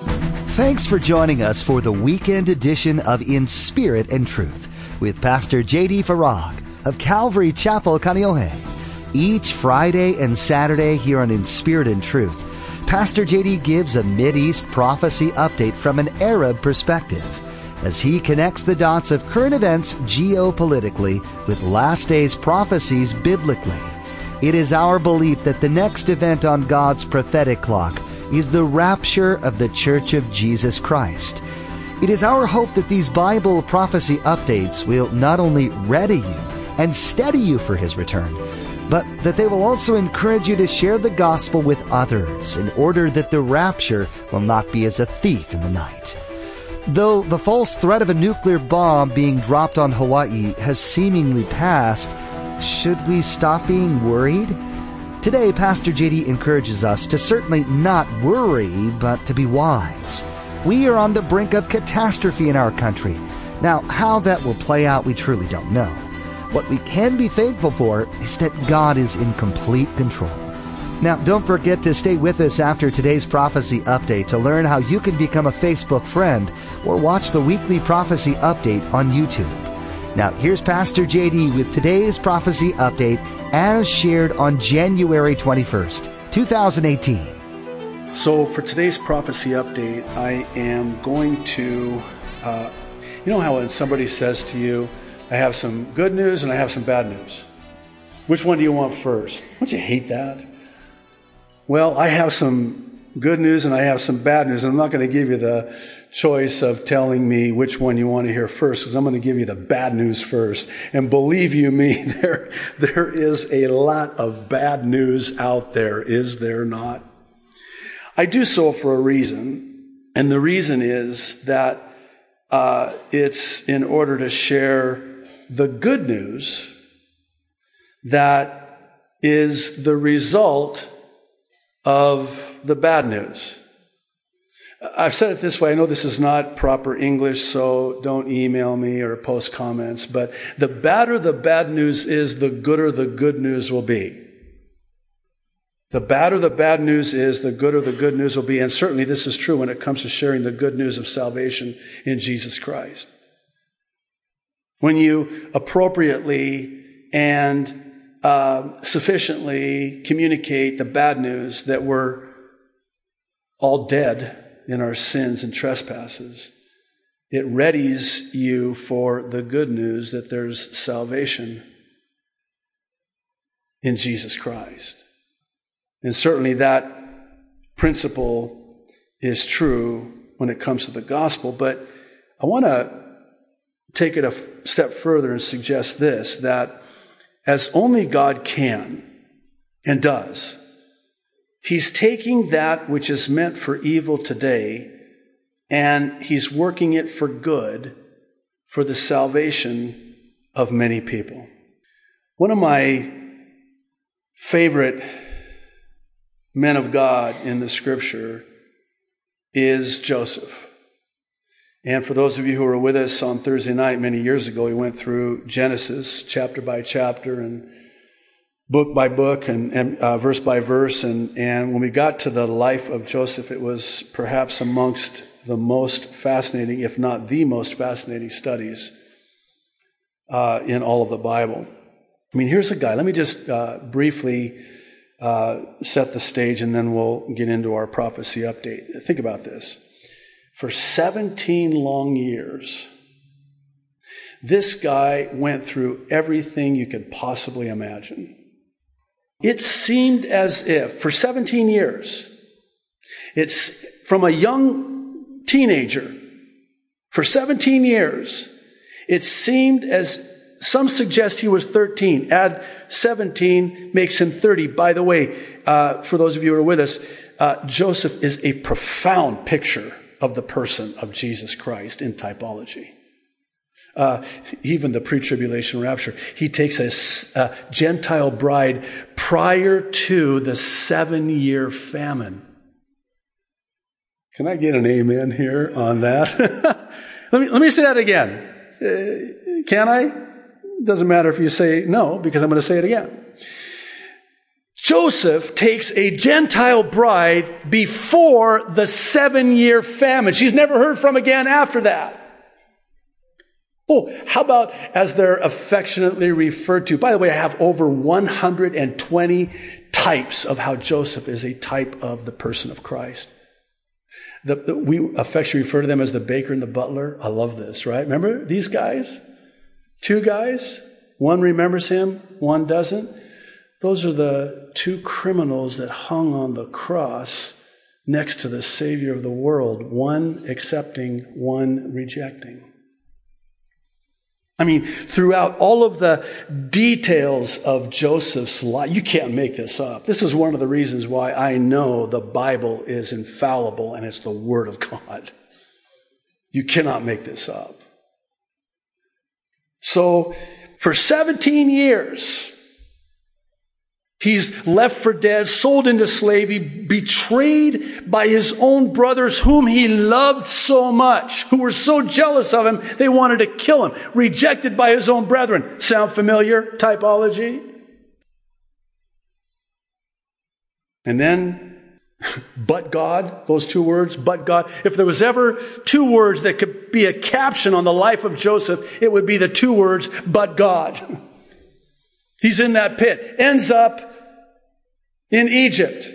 Thanks for joining us for the weekend edition of In Spirit and Truth with Pastor J.D. Farag of Calvary Chapel, Kaneohe. Each Friday and Saturday here on In Spirit and Truth, Pastor J.D. gives a East prophecy update from an Arab perspective as he connects the dots of current events geopolitically with last days prophecies biblically. It is our belief that the next event on God's prophetic clock is the rapture of the Church of Jesus Christ. It is our hope that these Bible prophecy updates will not only ready you and steady you for His return, but that they will also encourage you to share the gospel with others in order that the rapture will not be as a thief in the night. Though the false threat of a nuclear bomb being dropped on Hawaii has seemingly passed, should we stop being worried? Today, Pastor JD encourages us to certainly not worry, but to be wise. We are on the brink of catastrophe in our country. Now, how that will play out, we truly don't know. What we can be thankful for is that God is in complete control. Now, don't forget to stay with us after today's prophecy update to learn how you can become a Facebook friend or watch the weekly prophecy update on YouTube. Now, here's Pastor JD with today's prophecy update as shared on January 21st, 2018. So, for today's prophecy update, I am going to, uh, you know how when somebody says to you, I have some good news and I have some bad news? Which one do you want first? Don't you hate that? Well, I have some good news and I have some bad news. I'm not going to give you the choice of telling me which one you want to hear first because I'm going to give you the bad news first. And believe you me, there, there is a lot of bad news out there, is there not? I do so for a reason. And the reason is that uh, it's in order to share the good news that is the result of the bad news. I've said it this way. I know this is not proper English, so don't email me or post comments, but the badder the bad news is, the gooder the good news will be. The badder the bad news is, the gooder the good news will be. And certainly this is true when it comes to sharing the good news of salvation in Jesus Christ. When you appropriately and uh, sufficiently communicate the bad news that we're all dead in our sins and trespasses, it readies you for the good news that there's salvation in Jesus Christ. And certainly that principle is true when it comes to the gospel, but I want to take it a step further and suggest this that as only God can and does. He's taking that which is meant for evil today and he's working it for good for the salvation of many people. One of my favorite men of God in the scripture is Joseph. And for those of you who were with us on Thursday night many years ago, we went through Genesis chapter by chapter and book by book and, and uh, verse by verse. And, and when we got to the life of Joseph, it was perhaps amongst the most fascinating, if not the most fascinating studies uh, in all of the Bible. I mean, here's a guy. Let me just uh, briefly uh, set the stage and then we'll get into our prophecy update. Think about this for 17 long years. This guy went through everything you could possibly imagine. It seemed as if, for 17 years, it's from a young teenager, for 17 years, it seemed as some suggest he was 13. Add 17 makes him 30. By the way, uh, for those of you who are with us, uh, Joseph is a profound picture of the person of Jesus Christ in typology. Uh, even the pre-tribulation rapture. He takes a, a Gentile bride prior to the seven-year famine. Can I get an amen here on that? let me let me say that again. Uh, can I? Doesn't matter if you say no because I'm going to say it again. Joseph takes a Gentile bride before the seven year famine. She's never heard from again after that. Oh, how about as they're affectionately referred to? By the way, I have over 120 types of how Joseph is a type of the person of Christ. The, the, we affectionately refer to them as the baker and the butler. I love this, right? Remember these guys? Two guys? One remembers him, one doesn't. Those are the two criminals that hung on the cross next to the Savior of the world, one accepting, one rejecting. I mean, throughout all of the details of Joseph's life, you can't make this up. This is one of the reasons why I know the Bible is infallible and it's the Word of God. You cannot make this up. So, for 17 years, He's left for dead, sold into slavery, betrayed by his own brothers whom he loved so much, who were so jealous of him, they wanted to kill him. Rejected by his own brethren. Sound familiar? Typology? And then, but God, those two words, but God. If there was ever two words that could be a caption on the life of Joseph, it would be the two words, but God. He's in that pit. Ends up in Egypt.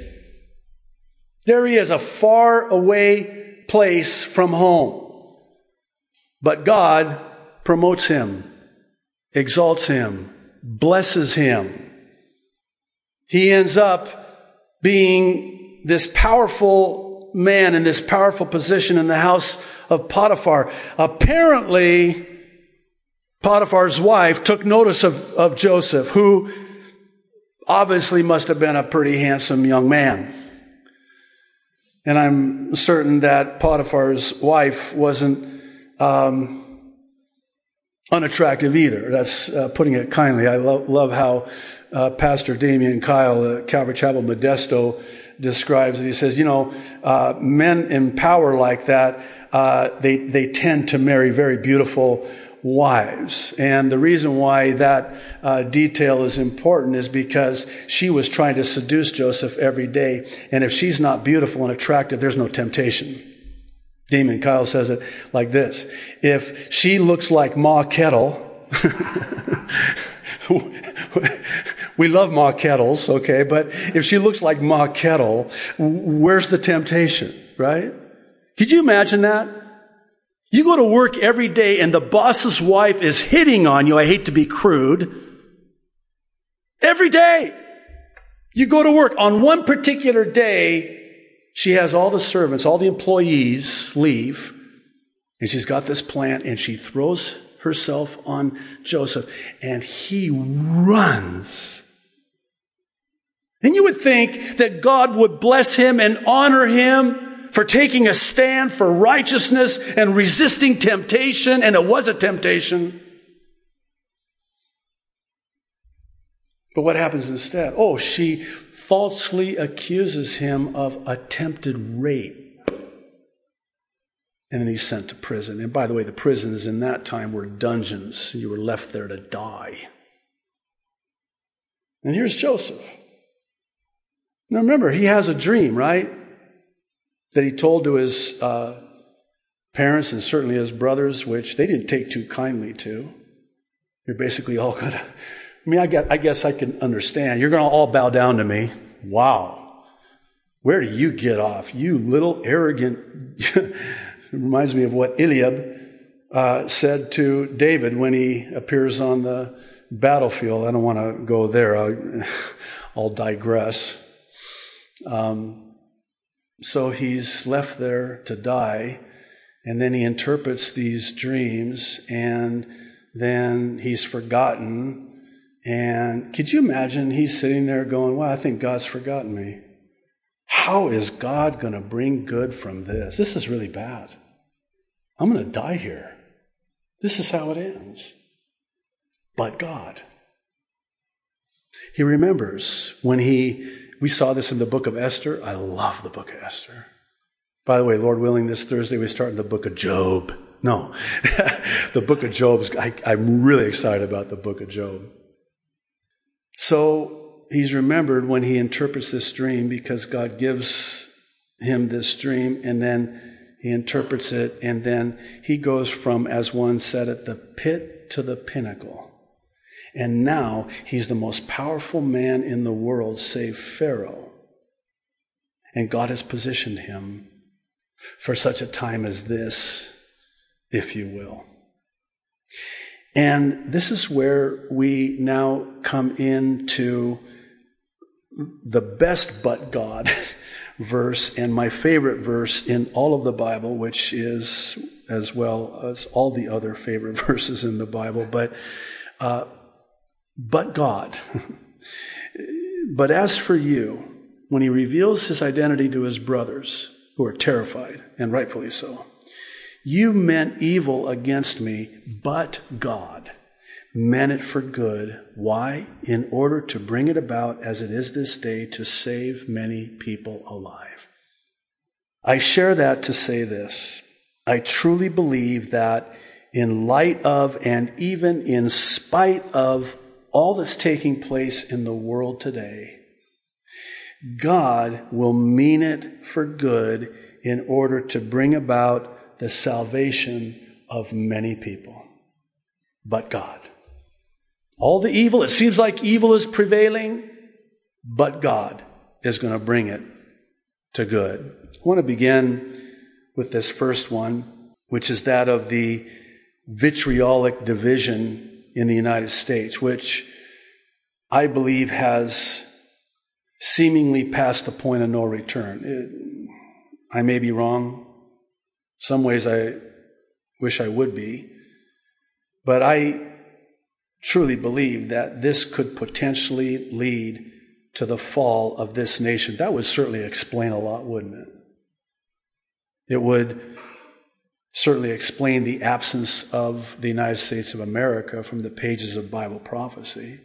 There he is, a far away place from home. But God promotes him, exalts him, blesses him. He ends up being this powerful man in this powerful position in the house of Potiphar. Apparently, Potiphar's wife took notice of, of Joseph, who obviously must have been a pretty handsome young man. And I'm certain that Potiphar's wife wasn't um, unattractive either. That's uh, putting it kindly. I lo- love how uh, Pastor Damian Kyle, uh, Calvary Chapel Modesto, describes it. He says, you know, uh, men in power like that, uh, they, they tend to marry very beautiful wives. And the reason why that uh, detail is important is because she was trying to seduce Joseph every day. And if she's not beautiful and attractive, there's no temptation. Damian Kyle says it like this. If she looks like Ma Kettle, we love Ma Kettles, okay, but if she looks like Ma Kettle, where's the temptation, right? Could you imagine that? You go to work every day and the boss's wife is hitting on you. I hate to be crude. Every day. You go to work. On one particular day, she has all the servants, all the employees leave, and she's got this plan, and she throws herself on Joseph, and he runs. And you would think that God would bless him and honor him for taking a stand for righteousness and resisting temptation, and it was a temptation. But what happens instead? Oh, she falsely accuses him of attempted rape. And then he's sent to prison. And by the way, the prisons in that time were dungeons. You were left there to die. And here's Joseph. Now remember, he has a dream, right? That he told to his uh, parents and certainly his brothers, which they didn't take too kindly to. You're basically all going to, I mean, I guess, I guess I can understand. You're going to all bow down to me. Wow. Where do you get off? You little arrogant. reminds me of what Eliab uh, said to David when he appears on the battlefield. I don't want to go there. I'll, I'll digress. Um, so he's left there to die, and then he interprets these dreams, and then he's forgotten. And could you imagine he's sitting there going, Well, I think God's forgotten me. How is God going to bring good from this? This is really bad. I'm going to die here. This is how it ends. But God. He remembers when he we saw this in the book of Esther. I love the book of Esther. By the way, Lord willing, this Thursday we start in the book of Job. No, the book of Job. I'm really excited about the book of Job. So he's remembered when he interprets this dream because God gives him this dream and then he interprets it and then he goes from, as one said, at the pit to the pinnacle. And now he's the most powerful man in the world, save Pharaoh. And God has positioned him for such a time as this, if you will. And this is where we now come into the best but God verse and my favorite verse in all of the Bible, which is as well as all the other favorite verses in the Bible, but, uh, but God. but as for you, when he reveals his identity to his brothers, who are terrified, and rightfully so, you meant evil against me, but God meant it for good. Why? In order to bring it about as it is this day to save many people alive. I share that to say this. I truly believe that in light of and even in spite of all that's taking place in the world today, God will mean it for good in order to bring about the salvation of many people. But God. All the evil, it seems like evil is prevailing, but God is going to bring it to good. I want to begin with this first one, which is that of the vitriolic division in the United States, which I believe has seemingly passed the point of no return. It, I may be wrong. Some ways I wish I would be. But I truly believe that this could potentially lead to the fall of this nation. That would certainly explain a lot, wouldn't it? It would certainly explain the absence of the United States of America from the pages of Bible prophecy.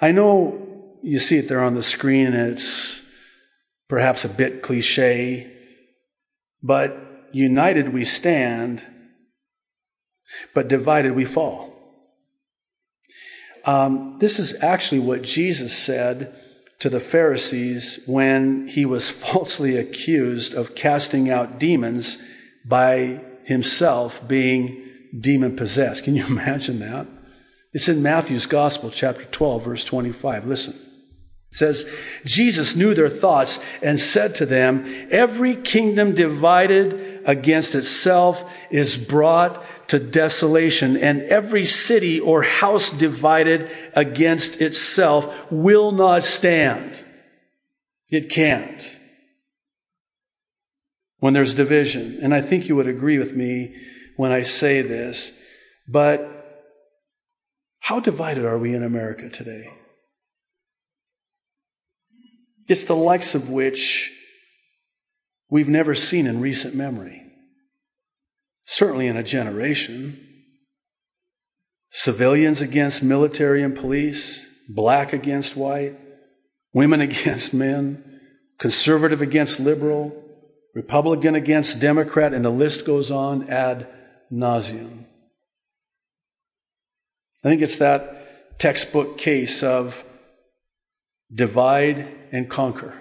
I know you see it there on the screen and it's perhaps a bit cliche, but united we stand, but divided we fall. Um, this is actually what Jesus said to the Pharisees when he was falsely accused of casting out demons by himself being demon possessed. Can you imagine that? It's in Matthew's Gospel, chapter 12, verse 25. Listen. It says, Jesus knew their thoughts and said to them, Every kingdom divided against itself is brought to desolation, and every city or house divided against itself will not stand. It can't. When there's division, and I think you would agree with me when I say this, but how divided are we in America today? It's the likes of which we've never seen in recent memory. Certainly in a generation. Civilians against military and police, black against white, women against men, conservative against liberal, Republican against Democrat, and the list goes on ad nauseum. I think it's that textbook case of divide and conquer,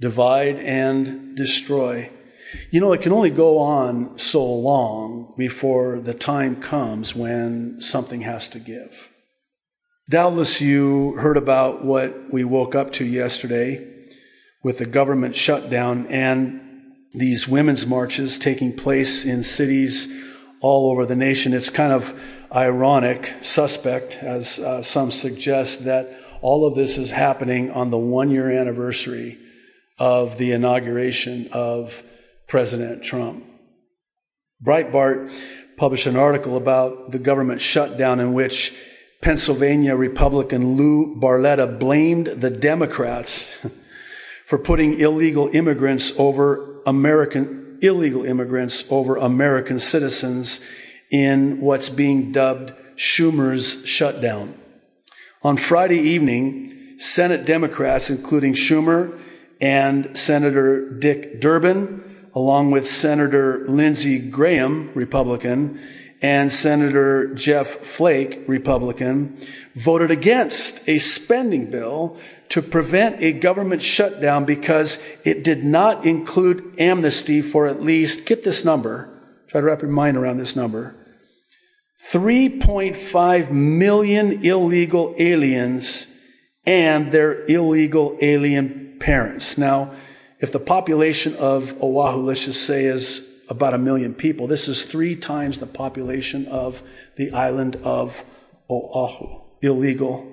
divide and destroy. You know, it can only go on so long before the time comes when something has to give. Doubtless you heard about what we woke up to yesterday with the government shutdown and these women's marches taking place in cities all over the nation. It's kind of ironic, suspect, as uh, some suggest, that all of this is happening on the one year anniversary of the inauguration of President Trump. Breitbart published an article about the government shutdown in which Pennsylvania Republican Lou Barletta blamed the Democrats for putting illegal immigrants over American illegal immigrants over American citizens in what's being dubbed Schumer's shutdown. On Friday evening, Senate Democrats, including Schumer and Senator Dick Durbin, along with Senator Lindsey Graham, Republican, and Senator Jeff Flake, Republican, voted against a spending bill to prevent a government shutdown because it did not include amnesty for at least, get this number, try to wrap your mind around this number, 3.5 million illegal aliens and their illegal alien parents. Now, if the population of Oahu, let's just say, is about a million people. This is three times the population of the island of Oahu, illegal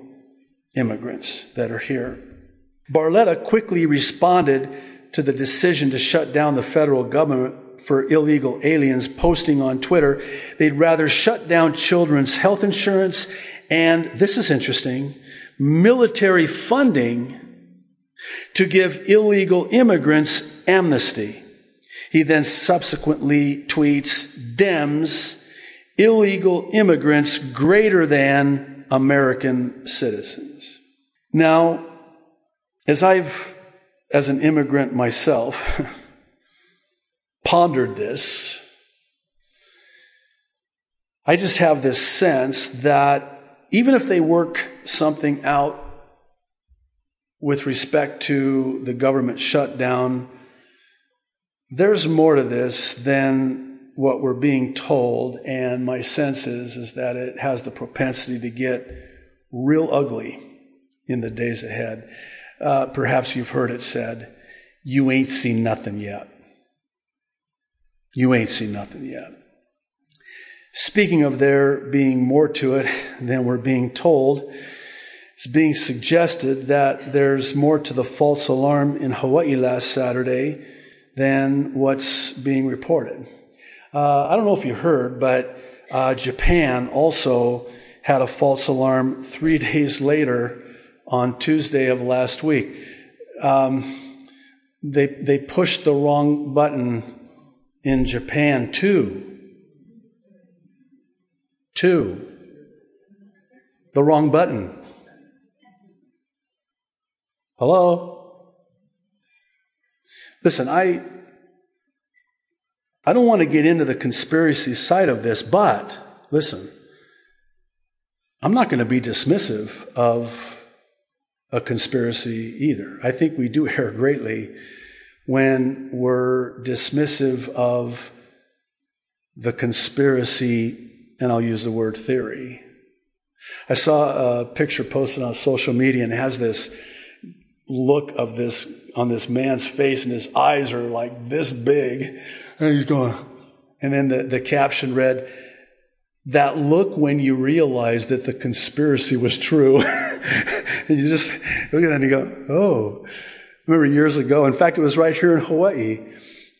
immigrants that are here. Barletta quickly responded to the decision to shut down the federal government for illegal aliens, posting on Twitter they'd rather shut down children's health insurance and, this is interesting, military funding to give illegal immigrants amnesty. He then subsequently tweets, Dems, illegal immigrants greater than American citizens. Now, as I've, as an immigrant myself, pondered this, I just have this sense that even if they work something out with respect to the government shutdown there's more to this than what we're being told, and my sense is, is that it has the propensity to get real ugly in the days ahead. Uh, perhaps you've heard it said, You ain't seen nothing yet. You ain't seen nothing yet. Speaking of there being more to it than we're being told, it's being suggested that there's more to the false alarm in Hawaii last Saturday than what's being reported. Uh, I don't know if you heard, but uh, Japan also had a false alarm three days later on Tuesday of last week. Um, they, they pushed the wrong button in Japan too. Two. The wrong button. Hello? Listen, I, I don't want to get into the conspiracy side of this, but listen, I'm not going to be dismissive of a conspiracy either. I think we do err greatly when we're dismissive of the conspiracy, and I'll use the word theory. I saw a picture posted on social media and has this look of this on this man's face and his eyes are like this big. And he's going and then the, the caption read that look when you realize that the conspiracy was true. And you just look at that and you go oh. Remember years ago in fact it was right here in hawaii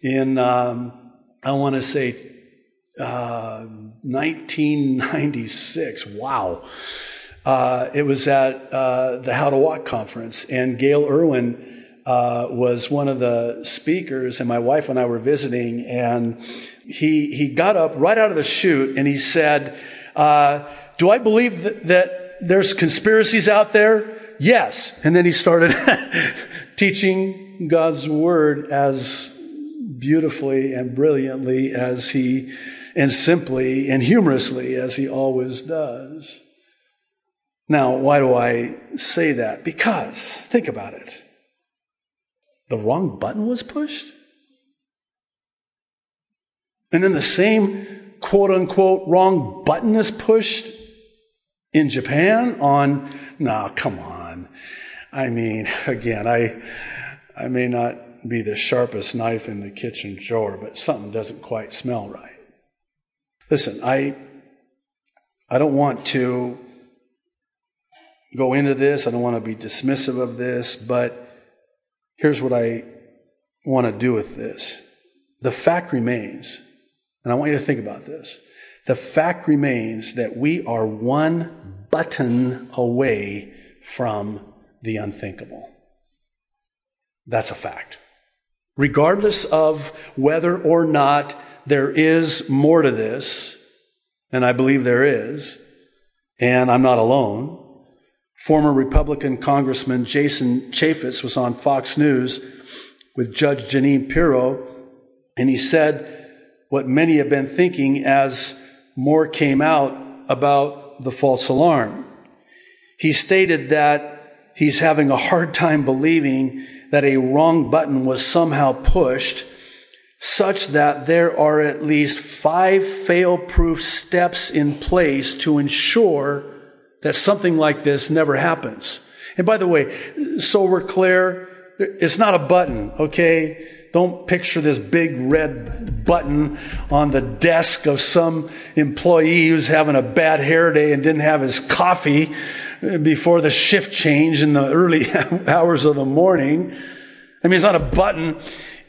in um, i want to say uh, 1996 wow. Uh, it was at uh, the How to Walk conference, and Gayle Erwin uh, was one of the speakers, and my wife and I were visiting, and he he got up right out of the chute and he said, uh, "Do I believe that, that there's conspiracies out there?" Yes, and then he started teaching God's word as beautifully and brilliantly as he and simply and humorously as he always does. Now, why do I say that? Because, think about it. The wrong button was pushed? And then the same quote unquote wrong button is pushed in Japan on, no, come on. I mean, again, I, I may not be the sharpest knife in the kitchen drawer, but something doesn't quite smell right. Listen, I, I don't want to go into this. I don't want to be dismissive of this, but here's what I want to do with this. The fact remains, and I want you to think about this. The fact remains that we are one button away from the unthinkable. That's a fact. Regardless of whether or not there is more to this, and I believe there is, and I'm not alone, Former Republican Congressman Jason Chaffetz was on Fox News with Judge Jeanine Pirro, and he said what many have been thinking as more came out about the false alarm. He stated that he's having a hard time believing that a wrong button was somehow pushed such that there are at least five fail-proof steps in place to ensure that something like this never happens. And by the way, so we're clear, it's not a button, okay? Don't picture this big red button on the desk of some employee who's having a bad hair day and didn't have his coffee before the shift change in the early hours of the morning. I mean, it's not a button.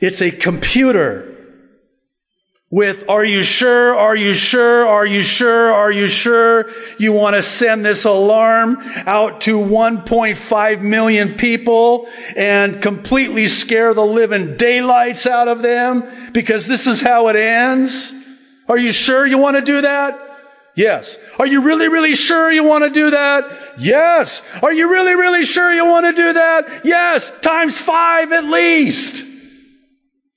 It's a computer with, are you sure? Are you sure? Are you sure? Are you sure you want to send this alarm out to 1.5 million people and completely scare the living daylights out of them because this is how it ends? Are you sure you want to do that? Yes. Are you really, really sure you want to do that? Yes. Are you really, really sure you want to do that? Yes. Times five at least.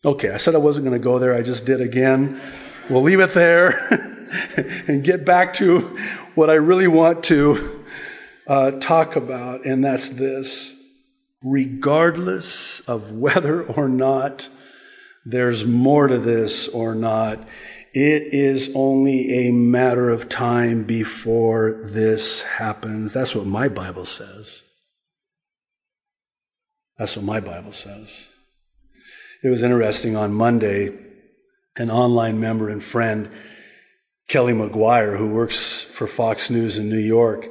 Okay, I said I wasn't going to go there. I just did again. We'll leave it there and get back to what I really want to uh, talk about, and that's this. Regardless of whether or not there's more to this or not, it is only a matter of time before this happens. That's what my Bible says. That's what my Bible says. It was interesting on Monday, an online member and friend, Kelly McGuire, who works for Fox News in New York,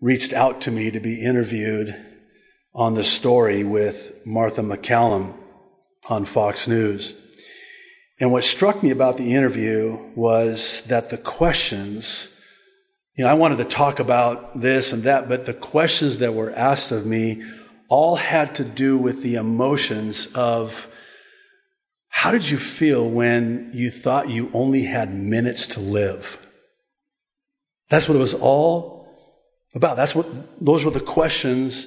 reached out to me to be interviewed on the story with Martha MacCallum on Fox News. And what struck me about the interview was that the questions, you know, I wanted to talk about this and that, but the questions that were asked of me all had to do with the emotions of how did you feel when you thought you only had minutes to live? That's what it was all about. That's what, those were the questions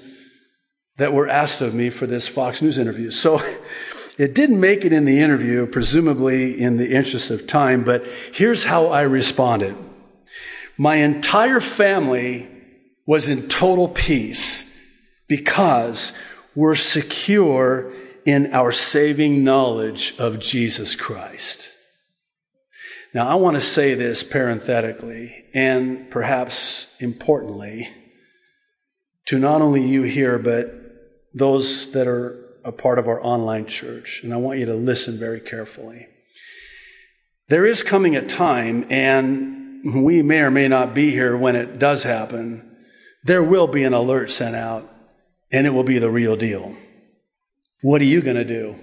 that were asked of me for this Fox News interview. So it didn't make it in the interview, presumably in the interest of time, but here's how I responded. My entire family was in total peace because we're secure in our saving knowledge of Jesus Christ. Now, I want to say this parenthetically and perhaps importantly to not only you here, but those that are a part of our online church. And I want you to listen very carefully. There is coming a time, and we may or may not be here when it does happen, there will be an alert sent out, and it will be the real deal. What are you going to do?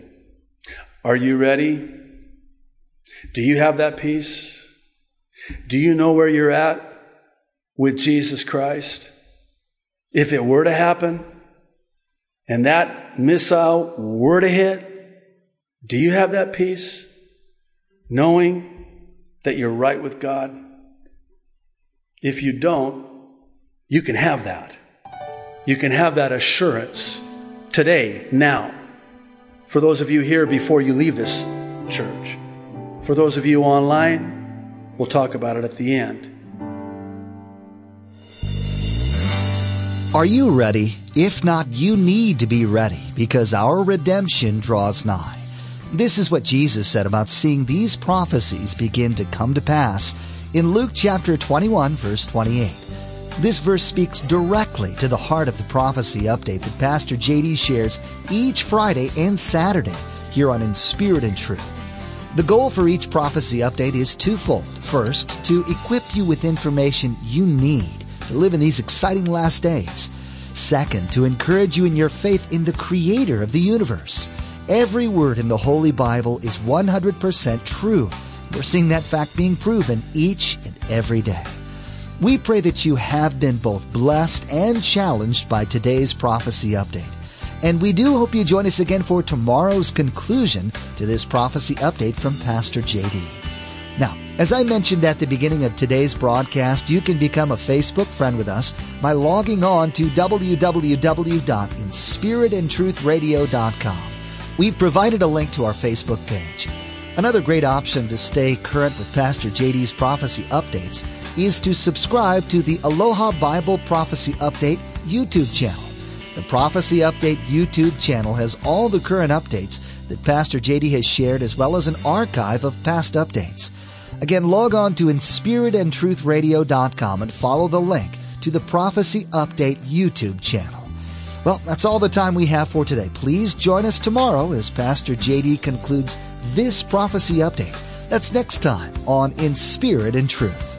Are you ready? Do you have that peace? Do you know where you're at with Jesus Christ? If it were to happen and that missile were to hit, do you have that peace? Knowing that you're right with God? If you don't, you can have that. You can have that assurance today, now for those of you here before you leave this church. For those of you online, we'll talk about it at the end. Are you ready? If not, you need to be ready because our redemption draws nigh. This is what Jesus said about seeing these prophecies begin to come to pass in Luke chapter 21 verse 28. This verse speaks directly to the heart of the prophecy update that Pastor JD shares each Friday and Saturday here on In Spirit and Truth. The goal for each prophecy update is twofold. First, to equip you with information you need to live in these exciting last days. Second, to encourage you in your faith in the Creator of the universe. Every word in the Holy Bible is 100% true. We're seeing that fact being proven each and every day. We pray that you have been both blessed and challenged by today's prophecy update. And we do hope you join us again for tomorrow's conclusion to this prophecy update from Pastor JD. Now, as I mentioned at the beginning of today's broadcast, you can become a Facebook friend with us by logging on to www.inspiritandtruthradio.com. We've provided a link to our Facebook page. Another great option to stay current with Pastor JD's prophecy updates is to subscribe to the Aloha Bible Prophecy Update YouTube channel. The Prophecy Update YouTube channel has all the current updates that Pastor JD has shared as well as an archive of past updates. Again, log on to inspiritandtruthradio.com and follow the link to the Prophecy Update YouTube channel. Well, that's all the time we have for today. Please join us tomorrow as Pastor JD concludes this prophecy update. That's next time on In Spirit and Truth.